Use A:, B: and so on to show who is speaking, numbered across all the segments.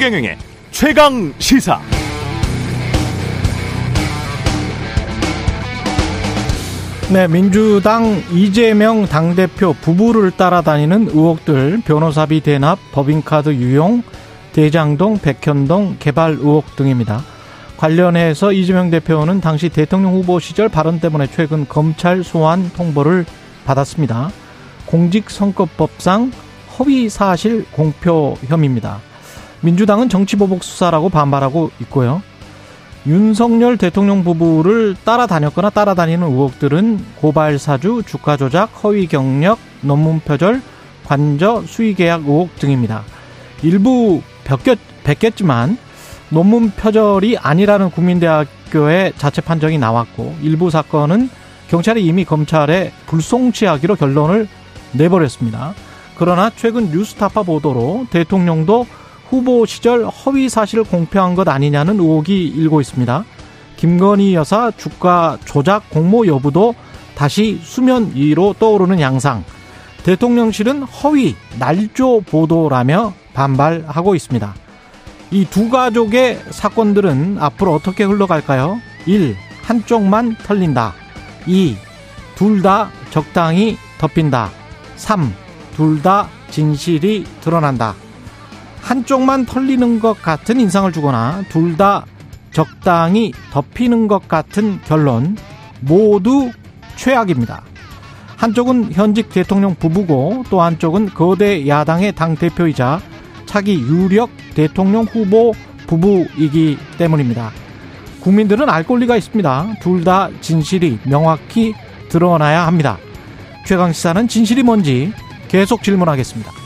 A: 최경영의 최강 시사.
B: 네, 민주당 이재명 당대표 부부를 따라다니는 의혹들, 변호사비 대납, 법인카드 유용, 대장동, 백현동 개발 의혹 등입니다. 관련해서 이재명 대표는 당시 대통령 후보 시절 발언 때문에 최근 검찰 소환 통보를 받았습니다. 공직선거법상 허위 사실 공표 혐의입니다. 민주당은 정치보복 수사라고 반발하고 있고요. 윤석열 대통령 부부를 따라다녔거나 따라다니는 의혹들은 고발 사주, 주가 조작, 허위 경력, 논문 표절, 관저, 수의 계약 의혹 등입니다. 일부 벗겼, 지만 논문 표절이 아니라는 국민대학교의 자체 판정이 나왔고 일부 사건은 경찰이 이미 검찰에 불송치하기로 결론을 내버렸습니다. 그러나 최근 뉴스타파 보도로 대통령도 후보 시절 허위 사실을 공표한 것 아니냐는 의혹이 일고 있습니다. 김건희 여사 주가 조작 공모 여부도 다시 수면 위로 떠오르는 양상. 대통령실은 허위 날조 보도라며 반발하고 있습니다. 이 두 가족의 사건들은 앞으로 어떻게 흘러갈까요? 1. 한쪽만 털린다. 2. 둘 다 적당히 덮인다. 3. 둘 다 진실이 드러난다. 한쪽만 털리는 것 같은 인상을 주거나 둘 다 적당히 덮이는 것 같은 결론 모두 최악입니다. 한쪽은 현직 대통령 부부고 또 한쪽은 거대 야당의 당 대표이자 차기 유력 대통령 후보 부부이기 때문입니다. 국민들은 알 권리가 있습니다. 둘 다 진실이 명확히 드러나야 합니다. 최강 시사는 진실이 뭔지 계속 질문하겠습니다.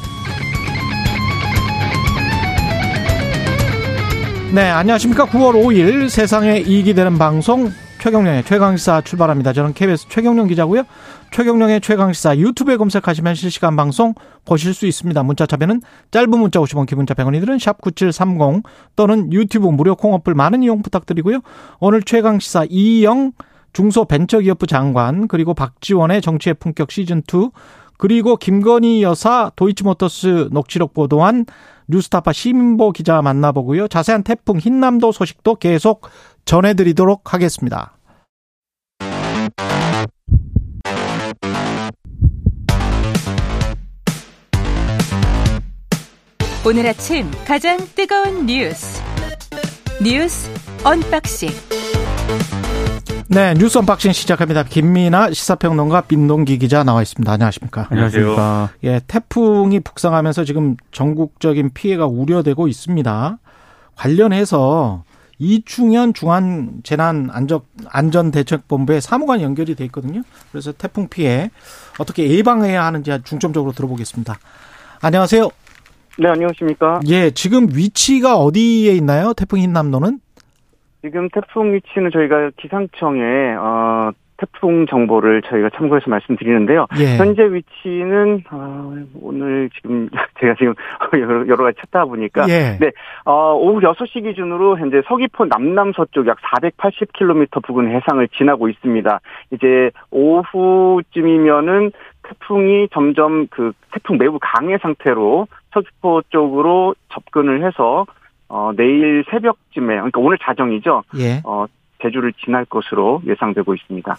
B: 네, 안녕하십니까. 9월 5일 세상에 이익이 되는 방송 최경령의 최강시사 출발합니다. 저는 KBS 최경령 기자고요. 최경령의 최강시사 유튜브에 검색하시면 실시간 방송 보실 수 있습니다. 문자 참여는 짧은 문자 50원, 기본자 100원이 들은 샵9730 또는 유튜브 무료 콩어플 많은 이용 부탁드리고요. 오늘 최강시사 이영 중소벤처기업부 장관 그리고 박지원의 정치의 품격 시즌2 그리고 김건희 여사 도이치모터스 녹취록 보도한 뉴스타파 시민보 기자 만나보고요. 자세한 태풍 흰남도 소식도 계속 전해드리도록 하겠습니다.
C: 오늘 아침 가장 뜨거운 뉴스 뉴스 unboxing
B: 네, 뉴스 unboxing 시작합니다. 김민아 시사평론가 민동기 기자 나와 있습니다. 안녕하십니까?
D: 안녕하십니까?
B: 예, 태풍이 북상하면서 지금 전국적인 피해가 우려되고 있습니다. 관련해서 이충현 중앙 재난 안전 대책 본부에 사무관 연결이 돼 있거든요. 그래서 태풍 피해 어떻게 예방해야 하는지 중점적으로 들어보겠습니다. 안녕하세요.
D: 네, 안녕하십니까?
B: 예, 지금 위치가 어디에 있나요? 태풍 흰남노는?
D: 지금 태풍 위치는 저희가 기상청에 어, 태풍 정보를 저희가 참고해서 말씀드리는데요. 예. 현재 위치는 어, 오늘 지금 제가 지금 여러, 여러 가지 찾다 보니까 예. 네 어, 오후 6시 기준으로 현재 서귀포 남남 서쪽 약 480km 부근 해상을 지나고 있습니다. 이제 오후쯤이면은 태풍이 점점 그 태풍 매우 강해 상태로 서귀포 쪽으로 접근을 해서 어, 내일 새벽쯤에, 그러니까 오늘 자정이죠. 예. 어, 제주를 지날 것으로 예상되고 있습니다.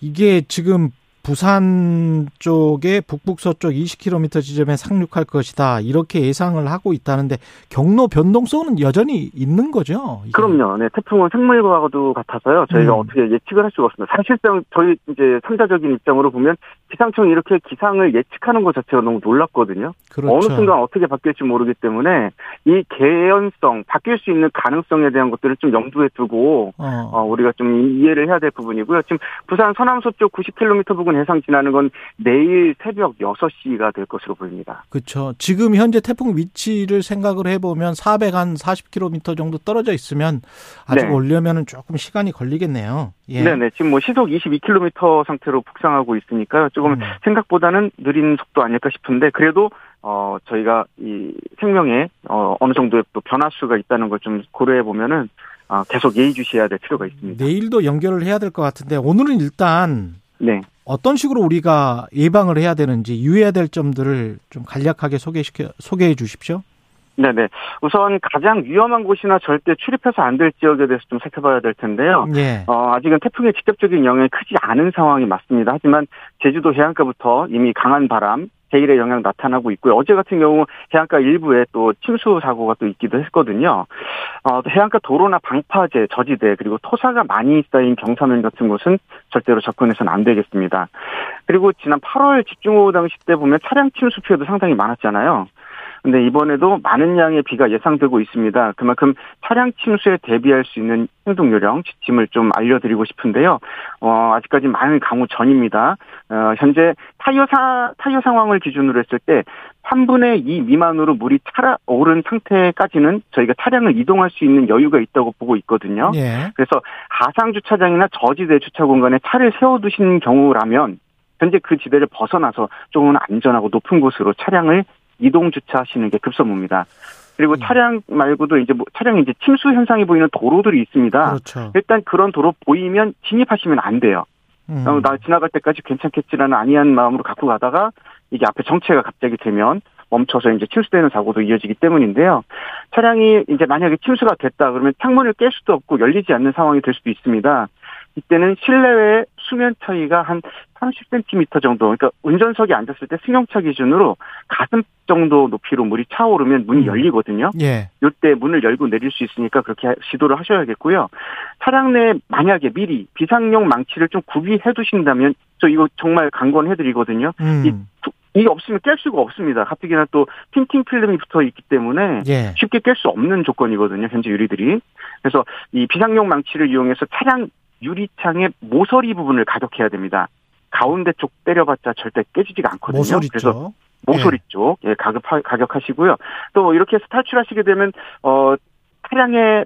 B: 이게 지금 부산 쪽에 북북서쪽 20km 지점에 상륙할 것이다. 이렇게 예상을 하고 있다는데 경로 변동성은 여전히 있는 거죠?
D: 이게. 그럼요. 네, 태풍은 생물과도 같아서요. 저희가 음. 어떻게 예측을 할 수가 없습니다. 사실상 저희 이제 상자적인 입장으로 보면 기상청이 이렇게 기상을 예측하는 것 자체가 너무 놀랐거든요. 그렇죠. 어느 순간 어떻게 바뀔지 모르기 때문에 이 개연성, 바뀔 수 있는 가능성에 대한 것들을 좀 염두에 두고 어. 어 우리가 좀 이해를 해야 될 부분이고요. 지금 부산 서남서쪽 90km 부근 해상 지나는 건 내일 새벽 6시가 될 것으로 보입니다.
B: 그렇죠. 지금 현재 태풍 위치를 생각을 해보면 400한 40km 정도 떨어져 있으면 아직 네. 오려면 조금 시간이 걸리겠네요.
D: 예. 네네. 지금 뭐 시속 22km 상태로 북상하고 있으니까 조금 음. 생각보다는 느린 속도 아닐까 싶은데 그래도 어 저희가 이 생명에 어 어느 정도의 또 변화수가 있다는 걸 좀 고려해 보면은 어, 계속 예의주시해야 될 필요가 있습니다.
B: 내일도 연결을 해야 될 것 같은데 오늘은 일단 네. 어떤 식으로 우리가 예방을 해야 되는지 유의해야 될 점들을 좀 간략하게 소개시켜 소개해 주십시오.
D: 네네. 우선 가장 위험한 곳이나 절대 출입해서 안 될 지역에 대해서 좀 살펴봐야 될 텐데요.
B: 예.
D: 어, 아직은 태풍의 직접적인 영향이 크지 않은 상황이 맞습니다. 하지만 제주도 해안가부터 이미 강한 바람, 해일의 영향 나타나고 있고요. 어제 같은 경우 해안가 일부에 또 침수 사고가 또 있기도 했거든요. 어, 해안가 도로나 방파제, 저지대 그리고 토사가 많이 쌓인 경사면 같은 곳은 절대로 접근해서는 안 되겠습니다. 그리고 지난 8월 집중호우 당시 때 보면 차량 침수 피해도 상당히 많았잖아요. 근데 이번에도 많은 양의 비가 예상되고 있습니다. 그만큼 차량 침수에 대비할 수 있는 행동 요령 지침을 좀 알려드리고 싶은데요. 어, 아직까지 많은 강우 전입니다. 어, 현재 타이어 사, 타이어 상황을 기준으로 했을 때 3분의 2 미만으로 물이 차라 오른 상태까지는 저희가 차량을 이동할 수 있는 여유가 있다고 보고 있거든요.
B: 예.
D: 그래서 하상 주차장이나 저지대 주차 공간에 차를 세워두신 경우라면 현재 그 지대를 벗어나서 조금 안전하고 높은 곳으로 차량을 이동 주차하시는 게 급선무입니다. 그리고
B: 음.
D: 차량 말고도 이제 뭐 차량 이제 침수 현상이 보이는 도로들이 있습니다.
B: 그렇죠.
D: 일단 그런 도로 보이면 진입하시면 안 돼요.
B: 음.
D: 어, 나 지나갈 때까지 괜찮겠지라는 안이한 마음으로 갖고 가다가 이게 앞에 정체가 갑자기 되면 멈춰서 이제 침수되는 사고도 이어지기 때문인데요. 차량이 이제 만약에 침수가 됐다 그러면 창문을 깰 수도 없고 열리지 않는 상황이 될 수도 있습니다. 이때는 실내외 수면 차이가 한 30cm 정도, 그러니까 운전석에 앉았을 때 승용차 기준으로 가슴 정도 높이로 물이 차오르면 문이
B: 음.
D: 열리거든요.
B: 예.
D: 요때 문을 열고 내릴 수 있으니까 그렇게 시도를 하셔야겠고요. 차량 내 만약에 미리 비상용 망치를 좀 구비해 두신다면 저 이거 정말 강권해 드리거든요.
B: 음.
D: 이게 없으면 깰 수가 없습니다. 가뜩이나 또 틴팅 필름이 붙어 있기 때문에
B: 예.
D: 쉽게 깰 수 없는 조건이거든요. 현재 유리들이. 그래서 이 비상용 망치를 이용해서 차량 유리창의 모서리 부분을 가격해야 됩니다. 가운데 쪽 때려봤자 절대 깨지지가 않거든요.
B: 모서리
D: 그래서
B: 쪽.
D: 모서리 쪽, 예, 가격, 가격하시고요. 또 이렇게 해서 탈출하시게 되면, 어, 차량의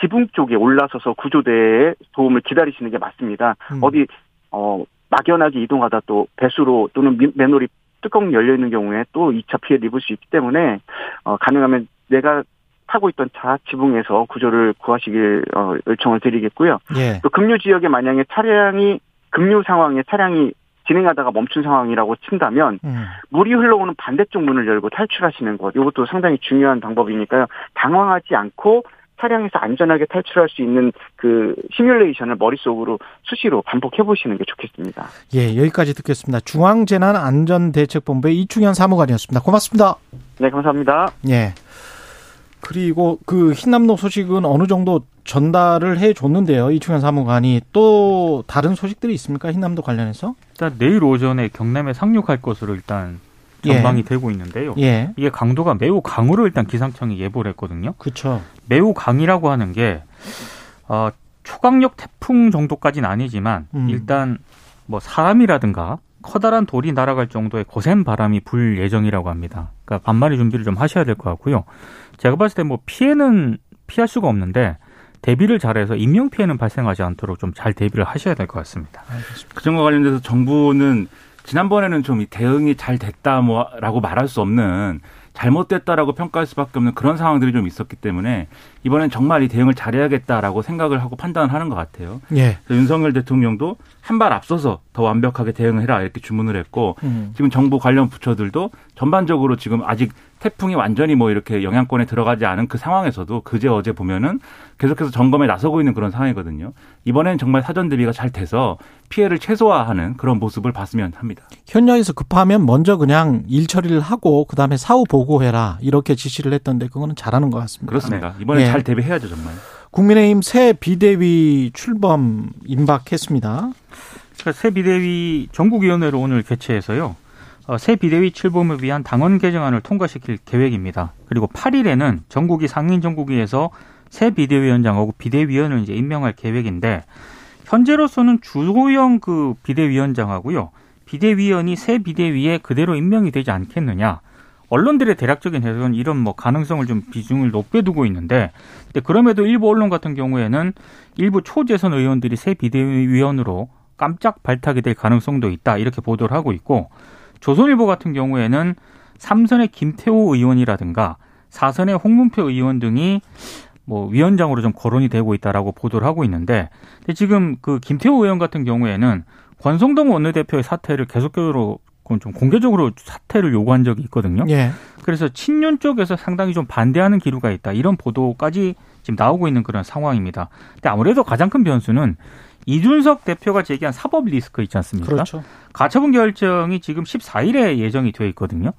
D: 지붕 쪽에 올라서서 구조대의 도움을 기다리시는 게 맞습니다.
B: 음.
D: 어디, 어, 막연하게 이동하다 또 배수로 또는 미- 맨홀이 뚜껑 열려 있는 경우에 또 2차 피해를 입을 수 있기 때문에, 어, 가능하면 내가 타고 있던 차 지붕에서 구조를 구하시길, 어, 요청을 드리겠고요.
B: 예.
D: 또 급류 지역에 만약에 차량이, 급류 상황에 차량이 진행하다가 멈춘 상황이라고 친다면,
B: 음.
D: 물이 흘러오는 반대쪽 문을 열고 탈출하시는 것. 이것도 상당히 중요한 방법이니까요. 당황하지 않고 차량에서 안전하게 탈출할 수 있는 그 시뮬레이션을 머릿속으로 수시로 반복해 보시는 게 좋겠습니다.
B: 예, 여기까지 듣겠습니다. 중앙재난안전대책본부의 이충현 사무관이었습니다. 고맙습니다.
D: 네, 감사합니다.
B: 예. 그리고 그 흰남노 소식은 어느 정도 전달을 해 줬는데요. 이충현 사무관이 또 다른 소식들이 있습니까? 흰남도 관련해서?
E: 일단 내일 오전에 경남에 상륙할 것으로 일단
B: 예.
E: 전망이 되고 있는데요.
B: 예.
E: 이게 강도가 매우 강으로 일단 기상청이 예보를 했거든요.
B: 그렇죠.
E: 매우 강이라고 하는 게 어, 초강력 태풍 정도까지는 아니지만
B: 음.
E: 일단 뭐 사람이라든가 커다란 돌이 날아갈 정도의 거센 바람이 불 예정이라고 합니다. 그러니까 반만의 준비를 좀 하셔야 될 것 같고요. 제가 봤을 때 뭐 피해는 피할 수가 없는데 대비를 잘해서 인명 피해는 발생하지 않도록 좀 잘 대비를 하셔야 될 것 같습니다.
F: 그 점과 관련돼서 정부는 지난번에는 좀 이 대응이 잘 됐다 뭐라고 말할 수 없는 잘못됐다라고 평가할 수밖에 없는 그런 상황들이 좀 있었기 때문에 이번엔 정말 이 대응을 잘해야겠다라고 생각을 하고 판단을 하는 것 같아요.
B: 예.
F: 그래서 윤석열 대통령도 한 발 앞서서 더 완벽하게 대응을 해라 이렇게 주문을 했고
B: 음.
F: 지금 정부 관련 부처들도 전반적으로 지금 아직 태풍이 완전히 뭐 이렇게 영향권에 들어가지 않은 그 상황에서도 그제 어제 보면은 계속해서 점검에 나서고 있는 그런 상황이거든요. 이번엔 정말 사전 대비가 잘 돼서 피해를 최소화하는 그런 모습을 봤으면 합니다.
B: 현장에서 급하면 먼저 그냥 일 처리를 하고 그다음에 사후 보고해라 이렇게 지시를 했던데 그거는 잘하는 것 같습니다.
F: 그렇습니다. 이번에
B: 예.
F: 잘 대비해야죠 정말.
B: 국민의힘 새 비대위 출범 임박했습니다.
E: 그러니까 새 비대위 전국위원회를 오늘 개최해서요. 어, 새 비대위 출범을 위한 당원 개정안을 통과시킬 계획입니다. 그리고 8일에는 전국위 상임 전국위에서 새 비대위원장하고 비대위원을 이제 임명할 계획인데 현재로서는 주호영 그 비대위원장하고요. 비대위원이 새 비대위에 그대로 임명이 되지 않겠느냐. 언론들의 대략적인 해석은 이런 뭐 가능성을 좀 비중을 높게 두고 있는데, 근데 그럼에도 일부 언론 같은 경우에는 일부 초재선 의원들이 새 비대위원으로 깜짝 발탁이 될 가능성도 있다 이렇게 보도를 하고 있고, 조선일보 같은 경우에는 삼선의 김태호 의원이라든가 사선의 홍문표 의원 등이 뭐 위원장으로 좀 거론이 되고 있다라고 보도를 하고 있는데, 근데 지금 그 김태호 의원 같은 경우에는 권성동 원내대표의 사퇴를 계속적으로 좀 공개적으로 사퇴를 요구한 적이 있거든요.
B: 예.
E: 그래서 친윤 쪽에서 상당히 좀 반대하는 기류가 있다. 이런 보도까지 지금 나오고 있는 그런 상황입니다. 근데 아무래도 가장 큰 변수는 이준석 대표가 제기한 사법 리스크 있지 않습니까?
B: 그렇죠.
E: 가처분 결정이 지금 14일에 예정이 되어 있거든요.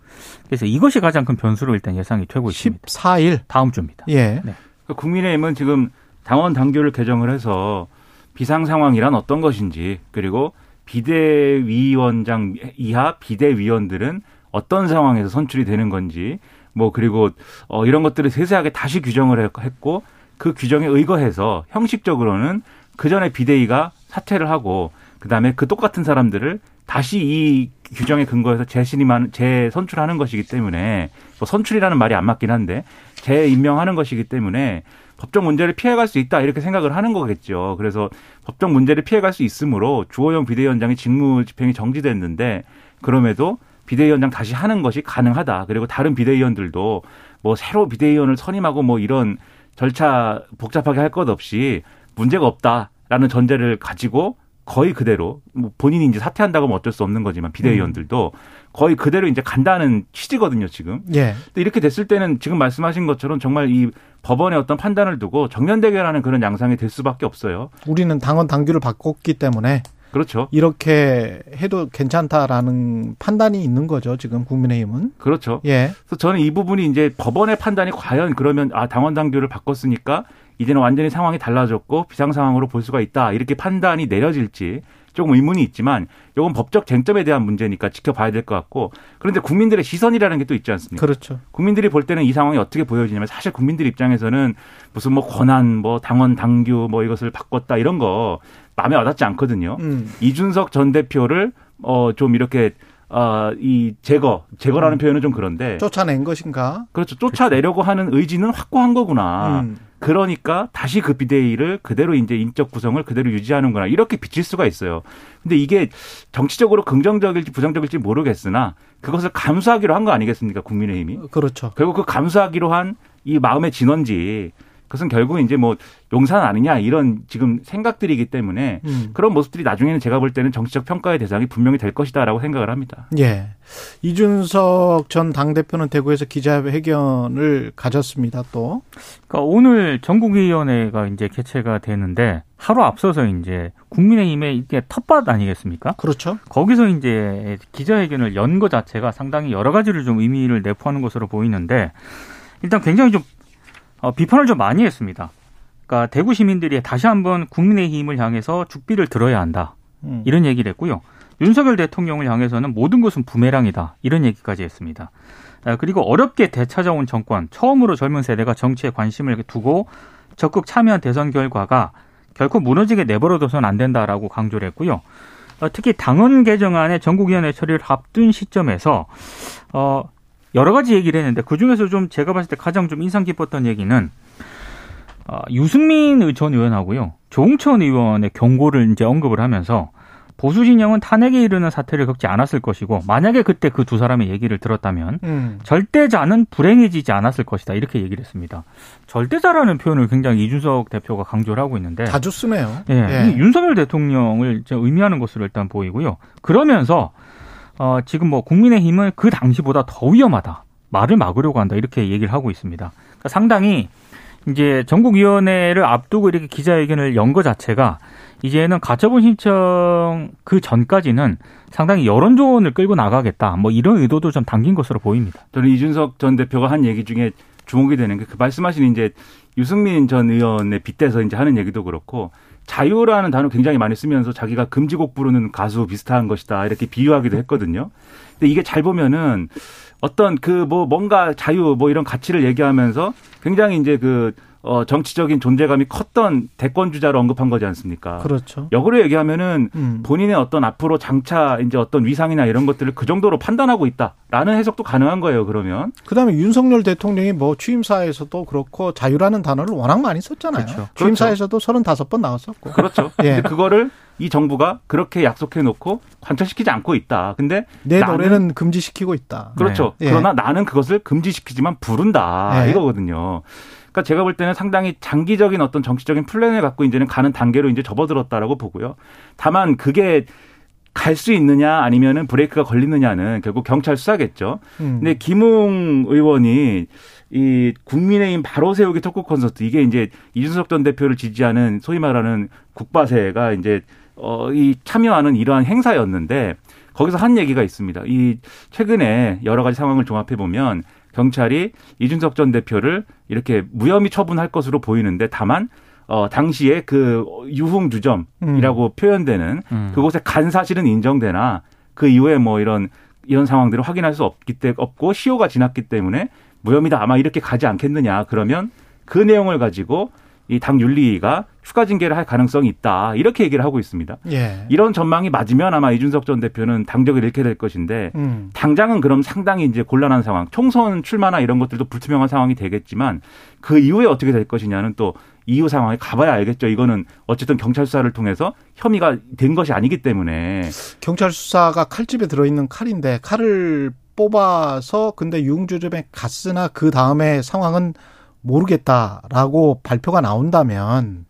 E: 그래서 이것이 가장 큰 변수로 일단 예상이 되고 있습니다.
B: 14일.
E: 다음 주입니다.
B: 예.
E: 네.
F: 국민의힘은 지금 당원 당규를 개정을 해서 비상 상황이란 어떤 것인지 그리고 비대위원장 이하 비대위원들은 어떤 상황에서 선출이 되는 건지 뭐 그리고 어 이런 것들을 세세하게 다시 규정을 했고 그 규정에 의거해서 형식적으로는 그 전에 비대위가 사퇴를 하고 그다음에 그 똑같은 사람들을 다시 이 규정에 근거해서 재신임하는 재선출하는 것이기 때문에 뭐 선출이라는 말이 안 맞긴 한데 재임명하는 것이기 때문에 법적 문제를 피해갈 수 있다 이렇게 생각을 하는 거겠죠. 그래서 법적 문제를 피해갈 수 있으므로 주호영 비대위원장의 직무 집행이 정지됐는데 그럼에도 비대위원장 다시 하는 것이 가능하다. 그리고 다른 비대위원들도 뭐 새로 비대위원을 선임하고 뭐 이런 절차 복잡하게 할 것 없이 문제가 없다라는 전제를 가지고 거의 그대로 뭐 본인이 이제 사퇴한다고 하면 어쩔 수 없는 거지만 비대위원들도 거의 그대로 이제 간다는 취지거든요 지금.
B: 예.
F: 근데 이렇게 됐을 때는 지금 말씀하신 것처럼 정말 이 법원의 어떤 판단을 두고 정면 대결하는 그런 양상이 될 수밖에 없어요.
B: 우리는 당원 당규를 바꿨기 때문에
F: 그렇죠.
B: 이렇게 해도 괜찮다라는 판단이 있는 거죠 지금 국민의힘은.
F: 그렇죠.
B: 예.
F: 그래서 저는 이 부분이 이제 법원의 판단이 과연 그러면 아 당원 당규를 바꿨으니까 이제는 완전히 상황이 달라졌고 비상 상황으로 볼 수가 있다 이렇게 판단이 내려질지 조금 의문이 있지만 이건 법적 쟁점에 대한 문제니까 지켜봐야 될 것 같고 그런데 국민들의 시선이라는 게 또 있지 않습니까?
B: 그렇죠.
F: 국민들이 볼 때는 이 상황이 어떻게 보여지냐면 사실 국민들 입장에서는 무슨 뭐 권한 뭐 당원 당규 뭐 이것을 바꿨다 이런 거 마음에 와닿지 않거든요.
B: 음.
F: 이준석 전 대표를 어 좀 이렇게 어이 제거 제거라는
B: 음.
F: 표현은 좀 그런데
B: 쫓아낸 것인가?
F: 그렇죠 쫓아내려고 하는 의지는 확고한 거구나.
B: 음.
F: 그러니까 다시 그 비대위를 그대로 이제 인적 구성을 그대로 유지하는구나 이렇게 비칠 수가 있어요. 근데 이게 정치적으로 긍정적일지 부정적일지 모르겠으나 그것을 감수하기로 한 거 아니겠습니까 국민의힘이?
B: 그렇죠.
F: 결국 그 감수하기로 한 이 마음의 진원지 그것은 결국 이제 뭐 용산 아니냐 이런 지금 생각들이기 때문에
B: 음.
F: 그런 모습들이 나중에는 제가 볼 때는 정치적 평가의 대상이 분명히 될 것이다라고 생각을 합니다.
B: 예. 이준석 전 당대표는 대구에서 기자회견을 가졌습니다, 또.
E: 그러니까 오늘 전국위원회가 이제 개최가 되는데 하루 앞서서 이제 국민의힘의 이게 텃밭 아니겠습니까?
B: 그렇죠.
E: 거기서 이제 기자회견을 연것 자체가 상당히 여러 가지를 좀 의미를 내포하는 것으로 보이는데 일단 굉장히 좀 어, 비판을 좀 많이 했습니다. 그러니까 대구 시민들이 다시 한번 국민의힘을 향해서 죽비를 들어야 한다.
B: 음.
E: 이런 얘기를 했고요. 윤석열 대통령을 향해서는 모든 것은 부메랑이다. 이런 얘기까지 했습니다. 아, 그리고 어렵게 되찾아온 정권, 처음으로 젊은 세대가 정치에 관심을 두고 적극 참여한 대선 결과가 결코 무너지게 내버려둬서는 안 된다라고 강조를 했고요. 어, 특히 당헌 개정안의 전국위원회 처리를 앞둔 시점에서 어, 여러 가지 얘기를 했는데 그 중에서 좀 제가 봤을 때 가장 좀 인상 깊었던 얘기는 어, 유승민 전 의원하고요 조홍천 의원의 경고를 이제 언급을 하면서 보수 진영은 탄핵에 이르는 사태를 겪지 않았을 것이고 만약에 그때 그 두 사람의 얘기를 들었다면
B: 음.
E: 절대자는 불행해지지 않았을 것이다 이렇게 얘기를 했습니다. 절대자라는 표현을 굉장히 이준석 대표가 강조를 하고 있는데
B: 자주 쓰네요.
E: 예,
B: 예.
E: 이 윤석열 대통령을 이제 의미하는 것으로 일단 보이고요. 그러면서 어, 지금 뭐 국민의힘은 그 당시보다 더 위험하다. 말을 막으려고 한다. 이렇게 얘기를 하고 있습니다. 그러니까 상당히 이제 전국위원회를 앞두고 이렇게 기자회견을 연것 자체가 이제는 가처분 신청 그 전까지는 상당히 여론조언을 끌고 나가겠다. 뭐 이런 의도도 좀 담긴 것으로 보입니다.
F: 저는 이준석 전 대표가 한 얘기 중에 주목이 되는 게 그 말씀하신 이제 유승민 전 의원의 빗대서 이제 하는 얘기도 그렇고 자유라는 단어 굉장히 많이 쓰면서 자기가 금지곡 부르는 가수 비슷한 것이다 이렇게 비유하기도 했거든요. 근데 이게 잘 보면은 어떤 그 뭐 뭔가 자유 뭐 이런 가치를 얘기하면서 굉장히 이제 그 어, 정치적인 존재감이 컸던 대권 주자를 언급한 거지 않습니까?
B: 그렇죠.
F: 역으로 얘기하면은
B: 음.
F: 본인의 어떤 앞으로 장차 이제 어떤 위상이나 이런 것들을 그 정도로 판단하고 있다라는 해석도 가능한 거예요. 그러면
B: 그다음에 윤석열 대통령이 뭐 취임사에서도 그렇고 자유라는 단어를 워낙 많이 썼잖아요.
E: 그렇죠.
B: 취임사에서도 35번 나왔었고.
F: 그렇죠.
B: 예.
F: 근데 그거를 이 정부가 그렇게 약속해 놓고 관철시키지 않고 있다. 근데
B: 내
F: 나는-
B: 노래는 금지시키고 있다.
F: 그렇죠.
B: 네. 예.
F: 그러나 나는 그것을 금지시키지만 부른다.
B: 네.
F: 이거거든요. 그러니까 제가 볼 때는 상당히 장기적인 어떤 정치적인 플랜을 갖고 이제는 가는 단계로 이제 접어들었다라고 보고요. 다만 그게 갈수 있느냐 아니면은 브레이크가 걸리느냐는 결국 경찰 수사겠죠. 음. 근데 김웅 의원이 이 국민의힘 바로 세우기 특구 콘서트 이게 이제 이준석 전 대표를 지지하는 소위 말하는 국바세가 이제 어이 참여하는 이러한 행사였는데 거기서 한 얘기가 있습니다. 이 최근에 여러 가지 상황을 종합해 보면 경찰이 이준석 전 대표를 이렇게 무혐의 처분할 것으로 보이는데 다만 어 당시에 그 유흥주점이라고 음. 표현되는 음. 그곳에 간 사실은 인정되나 그 이후에 뭐 이런 이런 상황들을 확인할 수 없기 때문에 없고 시효가 지났기 때문에 무혐의다 아마 이렇게 가지 않겠느냐 그러면 그 내용을 가지고 이 당 윤리가 추가 징계를 할 가능성이 있다 이렇게 얘기를 하고 있습니다. 예. 이런 전망이 맞으면 아마 이준석 전 대표는 당적을 잃게 될 것인데 음. 당장은 그럼 상당히 이제 곤란한 상황, 총선 출마나 이런 것들도 불투명한 상황이 되겠지만 그 이후에 어떻게 될 것이냐는 또 이후 상황에 가봐야 알겠죠. 이거는 어쨌든 경찰 수사를 통해서 혐의가 된 것이 아니기 때문에
B: 경찰 수사가 칼집에 들어있는 칼인데 칼을 뽑아서 근데 유흥주점에 갔으나 그 다음에 상황은 모르겠다라고 발표가 나온다면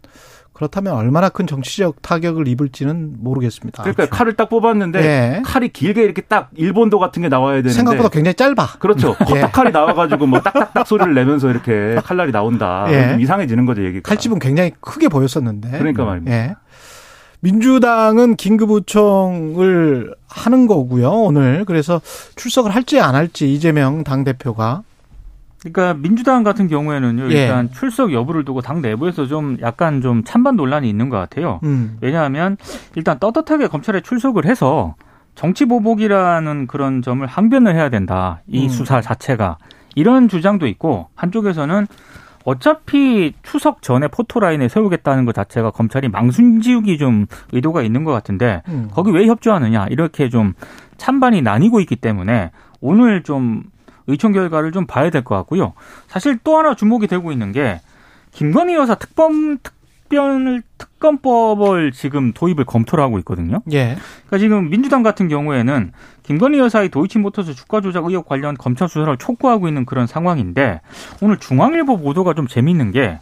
B: 그렇다면 얼마나 큰 정치적 타격을 입을지는 모르겠습니다.
F: 그러니까 아주. 칼을 딱 뽑았는데 예. 칼이 길게 이렇게 딱 일본도 같은 게 나와야 되는데
B: 생각보다 굉장히 짧아.
F: 그렇죠. 예. 칼이 나와가지고 뭐 딱딱딱 소리를 내면서 이렇게 칼날이 나온다. 예. 좀 이상해지는 거죠 얘기가.
B: 칼집은 굉장히 크게 보였었는데.
F: 그러니까 말입니다. 예.
B: 민주당은 긴급요청을 하는 거고요 오늘 그래서 출석을 할지 안 할지 이재명 당 대표가
E: 그러니까 민주당 같은 경우에는요 예. 일단 출석 여부를 두고 당 내부에서 좀 약간 좀 찬반 논란이 있는 것 같아요. 음. 왜냐하면 일단 떳떳하게 검찰에 출석을 해서 정치 보복이라는 그런 점을 항변을 해야 된다. 이 음. 수사 자체가 이런 주장도 있고 한쪽에서는 어차피 추석 전에 포토라인에 세우겠다는 것 자체가 검찰이 망순지우기 좀 의도가 있는 것 같은데 음. 거기 왜 협조하느냐 이렇게 좀 찬반이 나뉘고 있기 때문에 오늘 좀 의총 결과를 좀 봐야 될 것 같고요. 사실 또 하나 주목이 되고 있는 게 김건희 여사 특검 특별 특검법을 지금 도입을 검토를 하고 있거든요. 예. 그러니까 지금 민주당 같은 경우에는 김건희 여사의 도이치모터스 주가 조작 의혹 관련 검찰 수사를 촉구하고 있는 그런 상황인데 오늘 중앙일보 보도가 좀 재미있는 게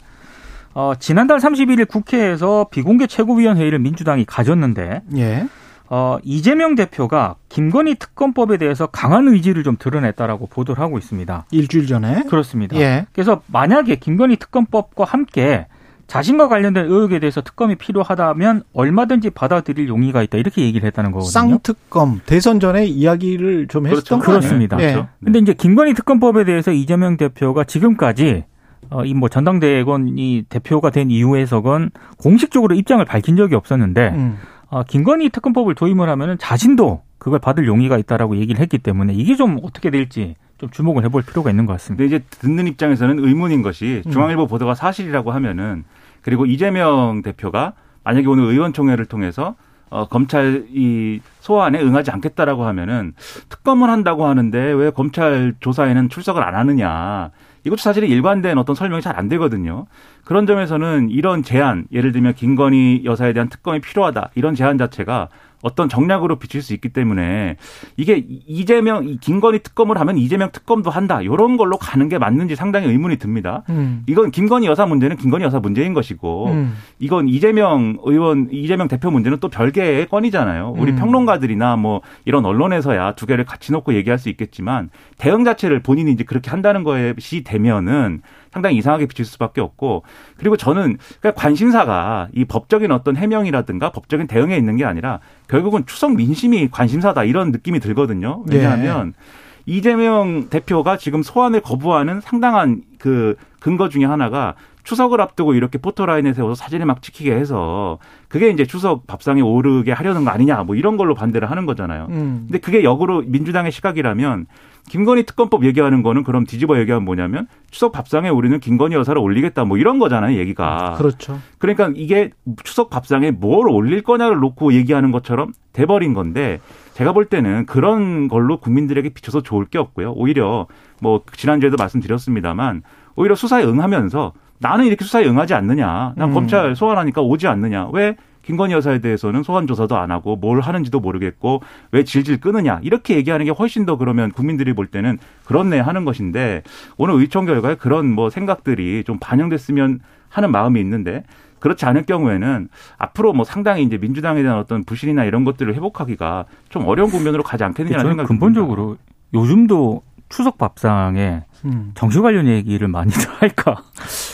E: 어, 지난달 31일 국회에서 비공개 최고위원회의를 민주당이 가졌는데 예. 어, 이재명 대표가 김건희 특검법에 대해서 강한 의지를 좀 드러냈다라고 보도를 하고 있습니다.
B: 일주일 전에?
E: 그렇습니다. 예. 그래서 만약에 김건희 특검법과 함께 자신과 관련된 의혹에 대해서 특검이 필요하다면 얼마든지 받아들일 용의가 있다 이렇게 얘기를 했다는 거거든요.
B: 쌍특검 대선 전에 이야기를 좀 했었던
E: 그렇죠. 그렇습니다. 예. 그렇죠. 근데 이제 김건희 특검법에 대해서 이재명 대표가 지금까지 어, 이 뭐 전당대회건 이 대표가 된 이후에서건 공식적으로 입장을 밝힌 적이 없었는데 음. 어, 김건희 특검법을 도입을 하면은 자신도 그걸 받을 용의가 있다라고 얘기를 했기 때문에 이게 좀 어떻게 될지 좀 주목을 해볼 필요가 있는 것 같습니다.
F: 근데 이제 듣는 입장에서는 의문인 것이 음. 중앙일보 보도가 사실이라고 하면은 그리고 이재명 대표가 만약에 오늘 의원총회를 통해서 어, 검찰 이 소환에 응하지 않겠다라고 하면은 특검을 한다고 하는데 왜 검찰 조사에는 출석을 안 하느냐. 이것도 사실은 일관된 어떤 설명이 잘 안 되거든요. 그런 점에서는 이런 제안, 예를 들면 김건희 여사에 대한 특검이 필요하다. 이런 제안 자체가 어떤 정략으로 비칠 수 있기 때문에 이게 이재명 김건희 특검을 하면 이재명 특검도 한다 이런 걸로 가는 게 맞는지 상당히 의문이 듭니다. 음. 이건 김건희 여사 문제는 김건희 여사 문제인 것이고 음. 이건 이재명 의원 이재명 대표 문제는 또 별개의 건이잖아요. 우리 음. 평론가들이나 뭐 이런 언론에서야 두 개를 같이 놓고 얘기할 수 있겠지만 대응 자체를 본인이 이제 그렇게 한다는 것이 되면은 상당히 이상하게 비칠 수밖에 없고 그리고 저는 그러니까 관심사가 이 법적인 어떤 해명이라든가 법적인 대응에 있는 게 아니라 결국은 추석 민심이 관심사다 이런 느낌이 들거든요. 왜냐하면 네. 이재명 대표가 지금 소환을 거부하는 상당한 그 근거 중에 하나가 추석을 앞두고 이렇게 포토라인에 세워서 사진을 막 찍히게 해서 그게 이제 추석 밥상에 오르게 하려는 거 아니냐 뭐 이런 걸로 반대를 하는 거잖아요. 음. 근데 그게 역으로 민주당의 시각이라면 김건희 특검법 얘기하는 거는 그럼 뒤집어 얘기하면 뭐냐면 추석 밥상에 우리는 김건희 여사를 올리겠다 뭐 이런 거잖아요 얘기가.
B: 그렇죠.
F: 그러니까 이게 추석 밥상에 뭘 올릴 거냐를 놓고 얘기하는 것처럼 돼버린 건데 제가 볼 때는 그런 걸로 국민들에게 비춰서 좋을 게 없고요. 오히려 뭐 지난주에도 말씀드렸습니다만 오히려 수사에 응하면서 나는 이렇게 수사에 응하지 않느냐. 난 음. 검찰 소환하니까 오지 않느냐. 왜 김건희 여사에 대해서는 소환 조사도 안 하고 뭘 하는지도 모르겠고 왜 질질 끄느냐 이렇게 얘기하는 게 훨씬 더 그러면 국민들이 볼 때는 그렇네 하는 것인데 오늘 의총 결과에 그런 뭐 생각들이 좀 반영됐으면 하는 마음이 있는데 그렇지 않을 경우에는 앞으로 뭐 상당히 이제 민주당에 대한 어떤 부실이나 이런 것들을 회복하기가 좀 어려운 국면으로 가지 않겠느냐는 생각이
E: 근본적으로 듭니다. 요즘도 추석 밥상에 음. 정치 관련 얘기를 많이들 할까?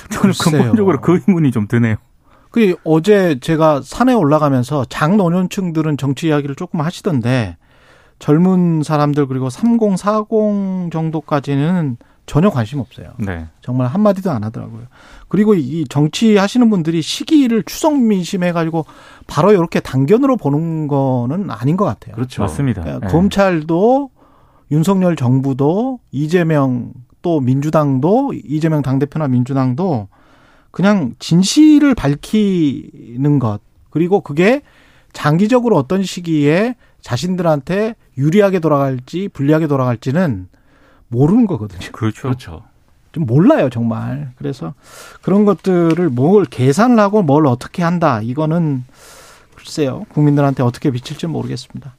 E: 저는 글쎄요. 근본적으로 그 의문이 좀 드네요.
B: 그 어제 제가 산에 올라가면서 장노년층들은 정치 이야기를 조금 하시던데 젊은 사람들 그리고 30, 40 정도까지는 전혀 관심 없어요. 네. 정말 한마디도 안 하더라고요. 그리고 이 정치 하시는 분들이 시기를 추석 민심해 가지고 바로 이렇게 단견으로 보는 거는 아닌 것 같아요.
E: 그렇죠. 맞습니다.
B: 네. 검찰도 윤석열 정부도 이재명 또 민주당도 이재명 당대표나 민주당도 그냥 진실을 밝히는 것 그리고 그게 장기적으로 어떤 시기에 자신들한테 유리하게 돌아갈지 불리하게 돌아갈지는 모르는 거거든요.
E: 그렇죠. 그렇죠.
B: 좀 몰라요, 정말. 그래서 그런 것들을 뭘 계산을 하고 뭘 어떻게 한다. 이거는 글쎄요. 국민들한테 어떻게 비칠지 모르겠습니다.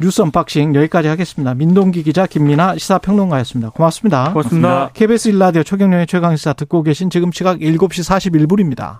B: 뉴스 unboxing 여기까지 하겠습니다. 민동기 기자 김민아 시사평론가였습니다. 고맙습니다.
E: 고맙습니다.
B: KBS 일라디오 최경영의 최강시사 듣고 계신 지금 시각 7시 41분입니다.